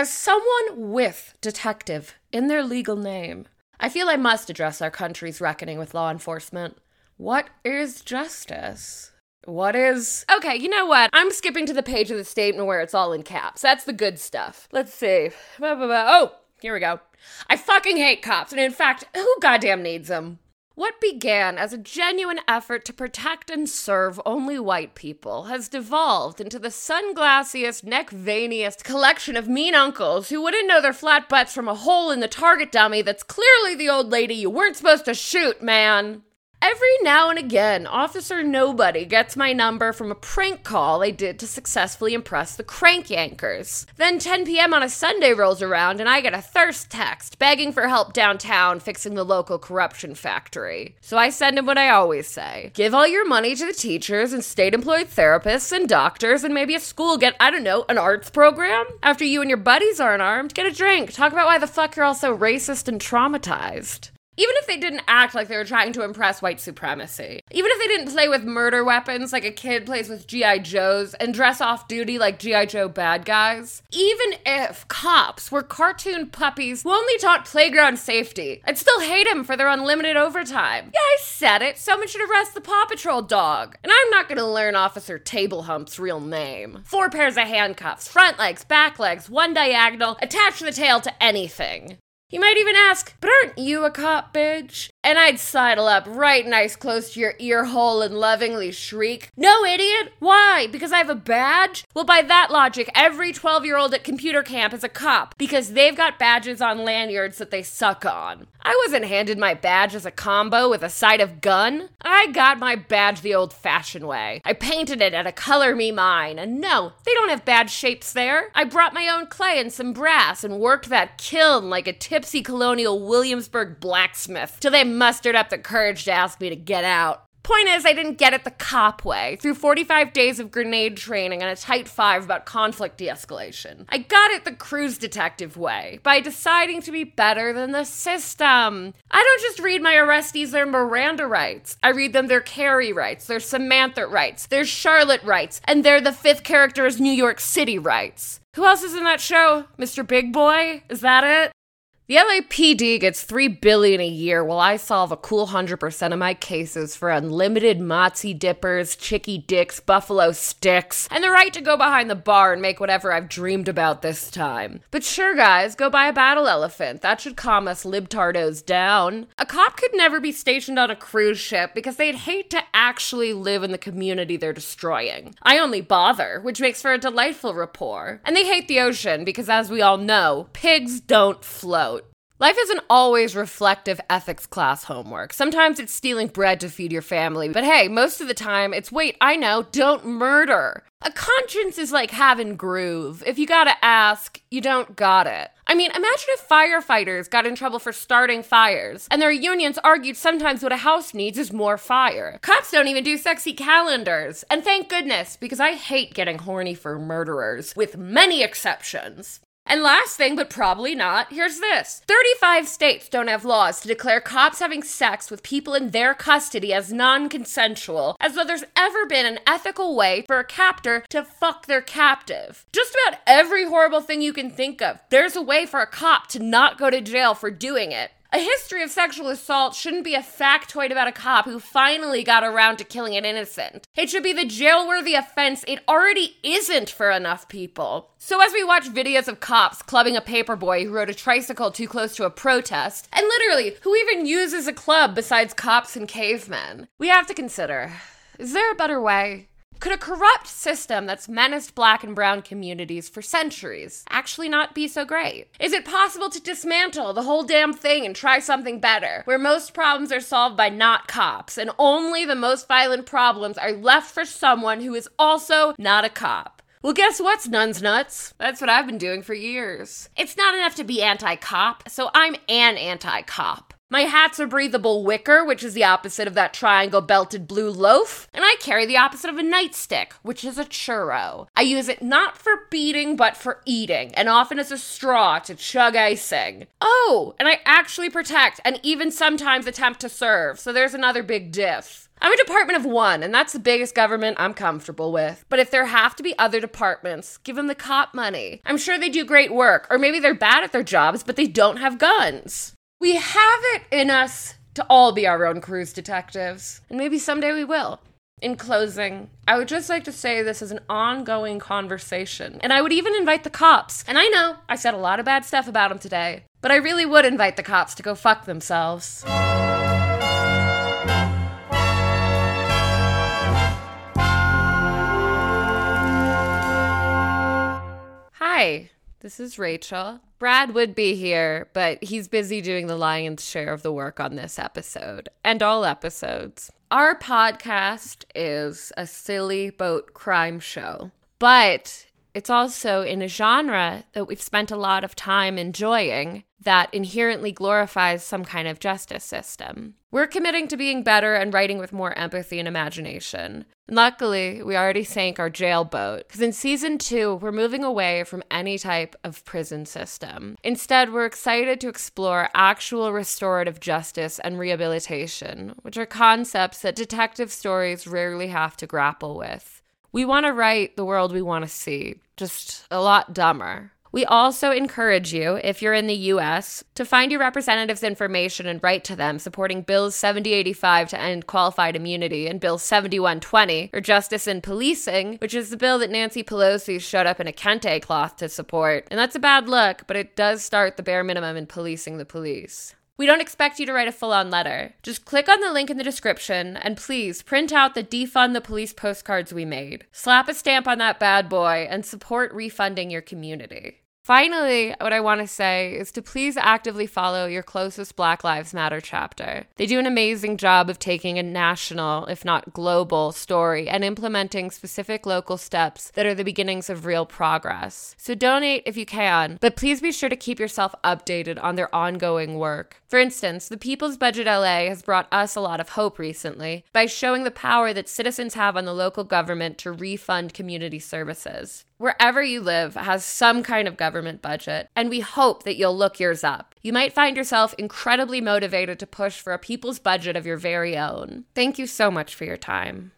As someone with detective in their legal name, I feel I must address our country's reckoning with law enforcement. What is justice? What is. Okay, you know what? I'm skipping to the page of the statement where it's all in caps. That's the good stuff. Let's see. Oh, here we go. I fucking hate cops, and in fact, who goddamn needs them? What began as a genuine effort to protect and serve only white people has devolved into the sunglassiest, neck veiniest collection of mean uncles who wouldn't know their flat butts from a hole in the target dummy that's clearly the old lady you weren't supposed to shoot, man. Every now and again, Officer Nobody gets my number from a prank call I did to successfully impress the crank yankers. Then 10 p.m. on a Sunday rolls around and I get a thirst text begging for help downtown fixing the local corruption factory. So I send him what I always say give all your money to the teachers and state employed therapists and doctors and maybe a school get, I don't know, an arts program? After you and your buddies aren't armed, get a drink. Talk about why the fuck you're all so racist and traumatized. Even if they didn't act like they were trying to impress white supremacy. Even if they didn't play with murder weapons like a kid plays with G.I. Joes and dress off duty like G.I. Joe bad guys. Even if cops were cartoon puppies who only taught playground safety, I'd still hate them for their unlimited overtime. Yeah, I said it. Someone should arrest the Paw Patrol dog. And I'm not gonna learn Officer Table Hump's real name. Four pairs of handcuffs, front legs, back legs, one diagonal, attach the tail to anything. You might even ask, but aren't you a cop, bitch? And I'd sidle up right nice close to your ear hole and lovingly shriek, No, idiot! Why? Because I have a badge? Well, by that logic, every 12 year old at computer camp is a cop because they've got badges on lanyards that they suck on. I wasn't handed my badge as a combo with a side of gun. I got my badge the old fashioned way. I painted it at a color me mine, and no, they don't have bad shapes there. I brought my own clay and some brass and worked that kiln like a tipsy colonial Williamsburg blacksmith till they mustered up the courage to ask me to get out. Point is, I didn't get it the cop way through 45 days of grenade training and a tight five about conflict de escalation. I got it the cruise detective way by deciding to be better than the system. I don't just read my arrestees their Miranda rights, I read them their Carrie rights, their Samantha rights, their Charlotte rights, and they're the fifth character's New York City rights. Who else is in that show? Mr. Big Boy? Is that it? The LAPD gets 3 billion a year while I solve a cool 100% of my cases for unlimited Mozzie dippers, chicky dicks, buffalo sticks, and the right to go behind the bar and make whatever I've dreamed about this time. But sure guys, go buy a battle elephant. That should calm us libtardos down. A cop could never be stationed on a cruise ship because they'd hate to actually live in the community they're destroying. I only bother, which makes for a delightful rapport. And they hate the ocean because as we all know, pigs don't float. Life isn't always reflective ethics class homework. Sometimes it's stealing bread to feed your family. But hey, most of the time it's wait, I know, don't murder. A conscience is like having groove. If you gotta ask, you don't got it. I mean, imagine if firefighters got in trouble for starting fires, and their unions argued sometimes what a house needs is more fire. Cops don't even do sexy calendars. And thank goodness, because I hate getting horny for murderers, with many exceptions. And last thing, but probably not, here's this 35 states don't have laws to declare cops having sex with people in their custody as non consensual, as though there's ever been an ethical way for a captor to fuck their captive. Just about every horrible thing you can think of, there's a way for a cop to not go to jail for doing it. A history of sexual assault shouldn't be a factoid about a cop who finally got around to killing an innocent. It should be the jail-worthy offense it already isn't for enough people. So as we watch videos of cops clubbing a paperboy who rode a tricycle too close to a protest, and literally, who even uses a club besides cops and cavemen, we have to consider, is there a better way? Could a corrupt system that's menaced black and brown communities for centuries actually not be so great? Is it possible to dismantle the whole damn thing and try something better, where most problems are solved by not cops and only the most violent problems are left for someone who is also not a cop? Well, guess what's nuns nuts? That's what I've been doing for years. It's not enough to be anti cop, so I'm an anti cop. My hat's a breathable wicker, which is the opposite of that triangle belted blue loaf, and I carry the opposite of a nightstick, which is a churro. I use it not for beating, but for eating, and often as a straw to chug icing. Oh, and I actually protect and even sometimes attempt to serve, so there's another big diff. I'm a department of one, and that's the biggest government I'm comfortable with. But if there have to be other departments, give them the cop money. I'm sure they do great work, or maybe they're bad at their jobs, but they don't have guns. We have it in us to all be our own cruise detectives, and maybe someday we will. In closing, I would just like to say this is an ongoing conversation, and I would even invite the cops. And I know I said a lot of bad stuff about them today, but I really would invite the cops to go fuck themselves. Hi, this is Rachel. Brad would be here, but he's busy doing the lion's share of the work on this episode and all episodes. Our podcast is a silly boat crime show, but it's also in a genre that we've spent a lot of time enjoying that inherently glorifies some kind of justice system. We're committing to being better and writing with more empathy and imagination. Luckily, we already sank our jail boat, because in season two, we're moving away from any type of prison system. Instead, we're excited to explore actual restorative justice and rehabilitation, which are concepts that detective stories rarely have to grapple with. We want to write the world we want to see, just a lot dumber. We also encourage you, if you're in the US, to find your representative's information and write to them supporting Bills 7085 to end qualified immunity and Bill 7120, or Justice in Policing, which is the bill that Nancy Pelosi showed up in a kente cloth to support. And that's a bad look, but it does start the bare minimum in policing the police. We don't expect you to write a full on letter. Just click on the link in the description and please print out the defund the police postcards we made. Slap a stamp on that bad boy and support refunding your community. Finally, what I want to say is to please actively follow your closest Black Lives Matter chapter. They do an amazing job of taking a national, if not global, story and implementing specific local steps that are the beginnings of real progress. So donate if you can, but please be sure to keep yourself updated on their ongoing work. For instance, the People's Budget LA has brought us a lot of hope recently by showing the power that citizens have on the local government to refund community services wherever you live has some kind of government budget, and we hope that you'll look yours up. You might find yourself incredibly motivated to push for a people's budget of your very own. Thank you so much for your time.